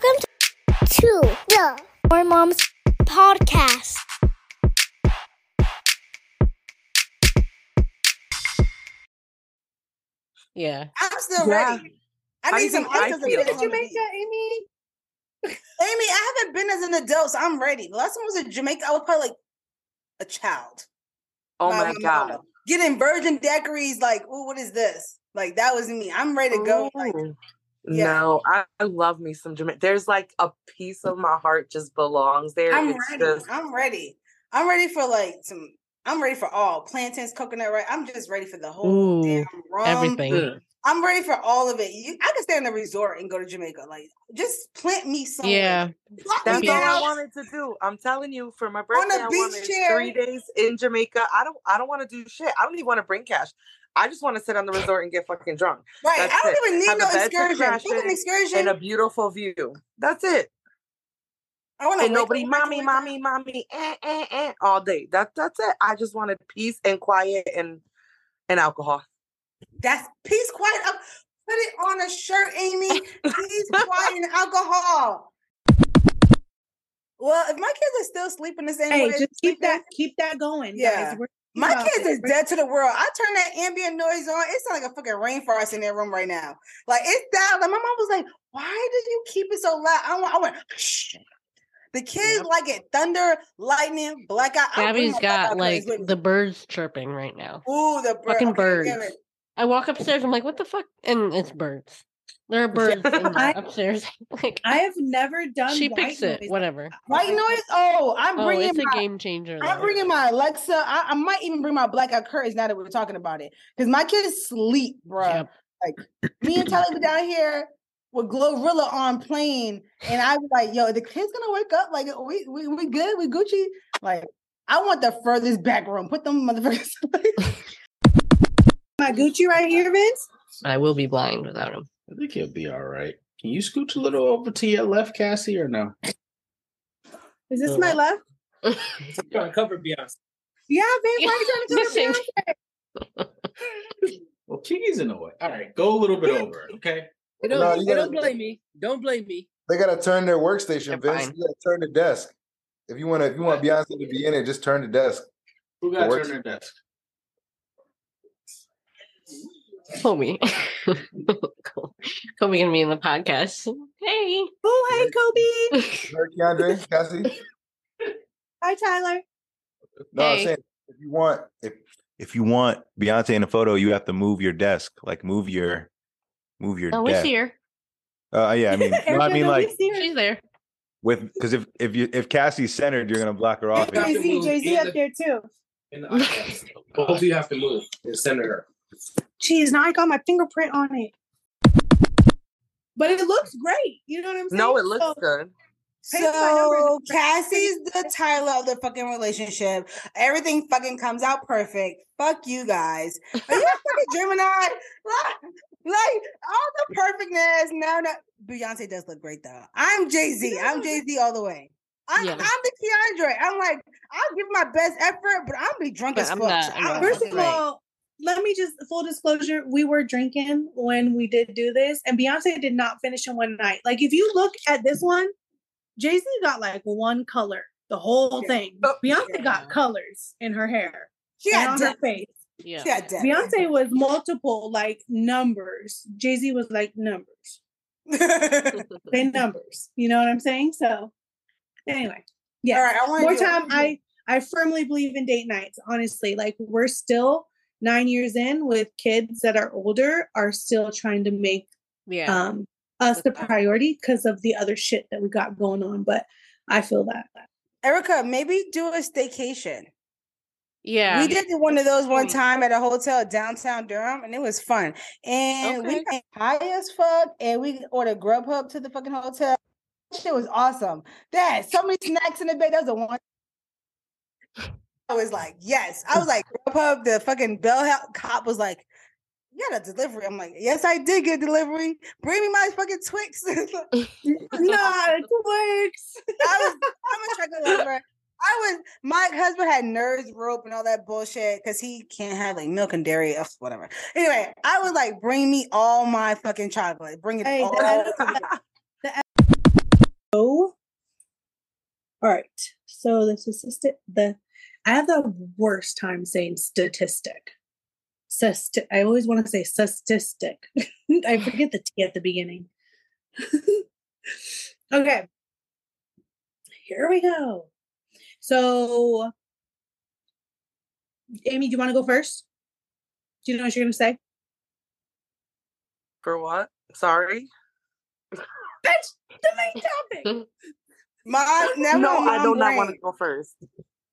Welcome to the More Moms Podcast. Yeah. I'm still Yeah. ready. I need you some think I ice to feel? be Did you Amy? Amy? Amy, I haven't been as an adult, so I'm ready. The last time I was in Jamaica, I was probably like a child. Oh My- my my god. mama. Getting virgin daiquiris, like, oh, what is this? Like that was me. I'm ready to go. Like, Ooh. Yeah. No, I, I love me some Jamaica. There's like a piece of my heart just belongs there. I'm It's ready. just- I'm ready. I'm ready for like some. I'm ready for all plantains, coconut, right? I'm just ready for the whole Ooh, damn rum. Everything. Mm. I'm ready for all of it. You, I could stay in the resort and go to Jamaica. Like, just plant me somewhere. Yeah. Plop That's me all I wanted to do. I'm telling you, for my a birthday, I wanted chair. three days in Jamaica. I don't. I don't want to do shit. I don't even want to bring cash. I just want to sit on the resort and get fucking drunk Right. That's I don't it. even need Have no a bed to excursion. crash an in excursion. and a beautiful view. That's it. I want And nobody, mommy, mommy, mommy, eh, eh, eh, all day. That that's it. I just wanted peace and quiet and and alcohol. That's peace, quiet. Al- Put it on a shirt, Amy. Peace, quiet, and alcohol. Well, if my kids are still sleeping the same Hey, way, just keep that keep that going, Yeah. guys. We're My about kids is dead to the world. I turn that ambient noise on. It's like a fucking rainforest in their room right now. Like it's that. Like my mom was like, "Why did you keep it so loud?" I went, I went Shh. The kids like it thunder, lightning, blackout. Gabby's got like curtains with me. the birds chirping right now. ooh the bird. fucking okay, birds. I walk upstairs. I'm like, what the fuck? And it's birds. There are birds in the- I- upstairs. like I have never done. she white picks it. Whatever. White noise. Oh, I'm Oh, bringing it's a my. game changer. I'm though. bringing my Alexa. I, I might even bring my blackout curtains now that we're talking about it, because my kids sleep, bro. Yep. Like me and Kelly were down here with Glorilla on playing, and I was like, "Yo, the kids gonna wake up? Like, we we we good? We Gucci? Like, I want the furthest back room. Put them motherfuckers. My Gucci right here, Vince. I will be blind without him. I think he'll be all right. Can you scooch a little over to your left, Cassie, or no? Is this uh, my left? trying to cover Beyonce. Yeah, Vince. Why you trying to cover Beyonce? Well, Kiki's in the way. All right, go a little bit over, okay? Hey, don't, No, you gotta- don't blame me. Don't blame me. They gotta turn their workstation, They're Vince. fine. You gotta turn the desk. If you want to, if you want Beyonce to be in it, just turn the desk. Who got to works. turn their desk? Kobe. Kobe gonna be in the podcast. Hey. Oh, hey, Kobe. Her, Keandre, Cassie. Hi, Tyler. No, I'm saying if you want, if if you want Beyonce in a photo, you have to move your desk, like move your, move your Oh, we desk. see her. Uh, yeah, I mean, no, I mean like? She's there. with because if if you if Cassie's centered, you're gonna block her off. Yeah. Jay Z, Jay Z up there too. In the iPad. Both of you have to move and send her. Jeez, now I got my fingerprint on it. But it looks great. You know what I'm saying? No, it looks So- good. Pay for my number So Cassie's the Tyler of the fucking relationship. Everything fucking comes out perfect. Fuck you guys. Are you a fucking Gemini? Like, like all the perfectness. No, no. Beyonce does look great though. I'm Jay Z. I'm Jay Z all the way. I'm, Yeah. I'm the Keandre. I'm like, I'll give my best effort, but I'm be drunk But as I'm fuck. not- I'm I not don't First of all, let me just full disclosure: we were drinking when we did do this, and Beyonce did not finish in one night. Like if you look at this one, Jay Z got like one color, the whole Yeah. thing. But Beyonce yeah. got colors in her hair she and got on her face. Yeah. She got depth. Beyonce was multiple like numbers. Jay Z was like numbers. They numbers. You know what I'm saying? So anyway, yeah. All right, I want more time i i firmly believe in date nights honestly like we're still nine years in with kids that are older are still trying to make Yeah. um us the priority because of the other shit that we got going on but i feel that Erica, maybe do a staycation. yeah. We did one of those one time at a hotel downtown Durham, and it was fun. And we Okay. got high as fuck, and we ordered Grubhub to the fucking hotel. Shit was awesome. Dad, so many snacks in the bed. That was the one. I was like, yes. I was like, Grubhub. The fucking bell hel- cop was like, you got a delivery. I'm like, yes, I did get delivery. Bring me my fucking Twix. no, not works was, I'm a trucker lover. I was my husband had Nerds Rope and all that bullshit because he can't have like milk and dairy, ugh, whatever. Anyway, I was like, bring me all my fucking chocolate. Bring it Hey, all. the All right. So the statistic, the I have the worst time saying statistic. Sust- I always want to say statistic. I forget the T at the beginning. okay. Here we go. So, Amy, do you want to go first? Do you know what you're going to say? For what? Sorry. That's the main topic. My never no, I do not want to go first.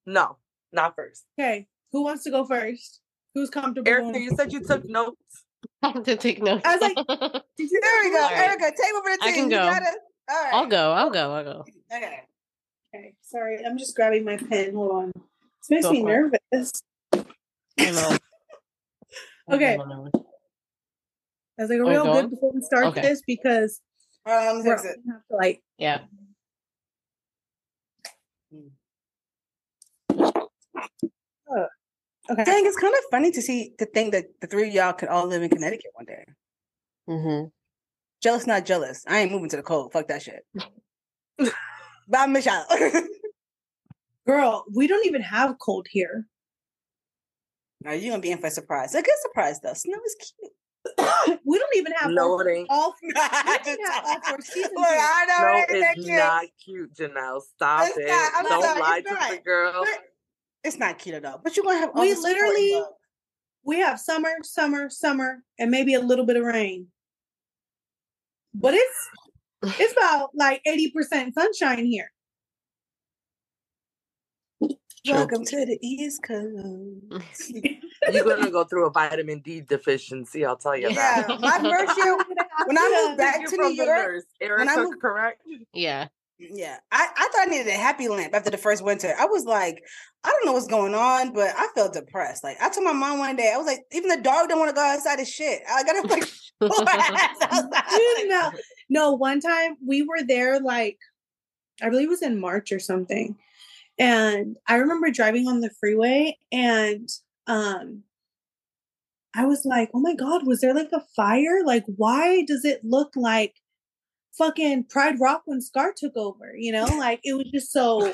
No, not first. Okay. Who wants to go first? Who's comfortable? Erica, going you said you took notes. I have to take notes. I was like, you There we go, All right. Erica. Take over the I team. can You go. gotta. All right. I'll go. I'll go. I'll go. Okay. Okay, sorry, I'm just grabbing my pen. Hold on. This makes Go me nervous. I know. Okay. I was like, are Are we all good before we start Okay. this? Because All right, let me we're it. gonna have to like Yeah. Hmm. Okay. Dang, it's kind of funny to see to think that the three of y'all could all live in Connecticut one day. Mm-hmm. Jealous, not jealous. I ain't moving to the cold. Fuck that shit. but Michelle. Girl, we don't even have cold here. Now you're gonna be in for a surprise. A good surprise though. Snow is cute. we don't even have No, it ain't. all I we don't have all four seasons Look. I know no, it it's cute. not cute, Janelle. Stop It's it. not. Don't sorry, lie to not. the girl. But It's not cute at all. But you're gonna have all We the support and literally- We have summer, summer, summer, and maybe a little bit of rain. But it's it's about like 80% sunshine here. Welcome to the East Coast. You're gonna go through a vitamin D deficiency. I'll tell you Yeah, that. my first year when I moved back to New York. nurse. when I Erica, moved- correct? Yeah. Yeah, I, I thought I needed a happy lamp after the first winter. I was like, I don't know what's going on, but I felt depressed. Like I told my mom one day, I was like, even the dog don't want to go outside of shit. I gotta like pull her ass outside. no, no. One time we were there, like I believe it was in March or something, and I remember driving on the freeway, and um, I was like, "Oh my god, was there like a fire? Like, why does it look like fucking Pride Rock when Scar took over? You know, like it was just so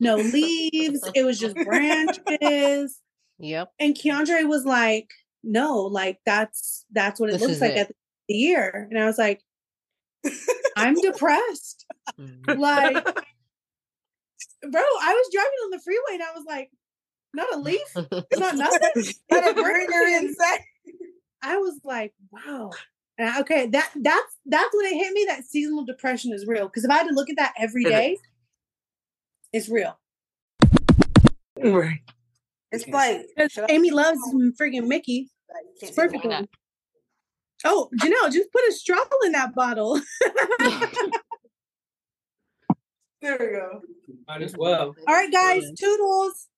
no leaves, it was just branches." Yep. And Keandre was like, "No, like that's that's what it This looks like it. at the end of the year." And I was like, "I'm depressed." Mhm. Like, bro, I was driving on the freeway and I was like, "Not a leaf, it's not nothing." Not a greenery inside. I was like, "Wow." And I- okay, that that's that's when it hit me that seasonal depression is real. Because if I had to look at that every day, It is. it's real. Right. It's like Because should I- Amy loves freaking Mickey. like, you can't It's perfect. why Oh, Janelle, just put a straw in that bottle. There we go. Might as well. All right, guys, toodles.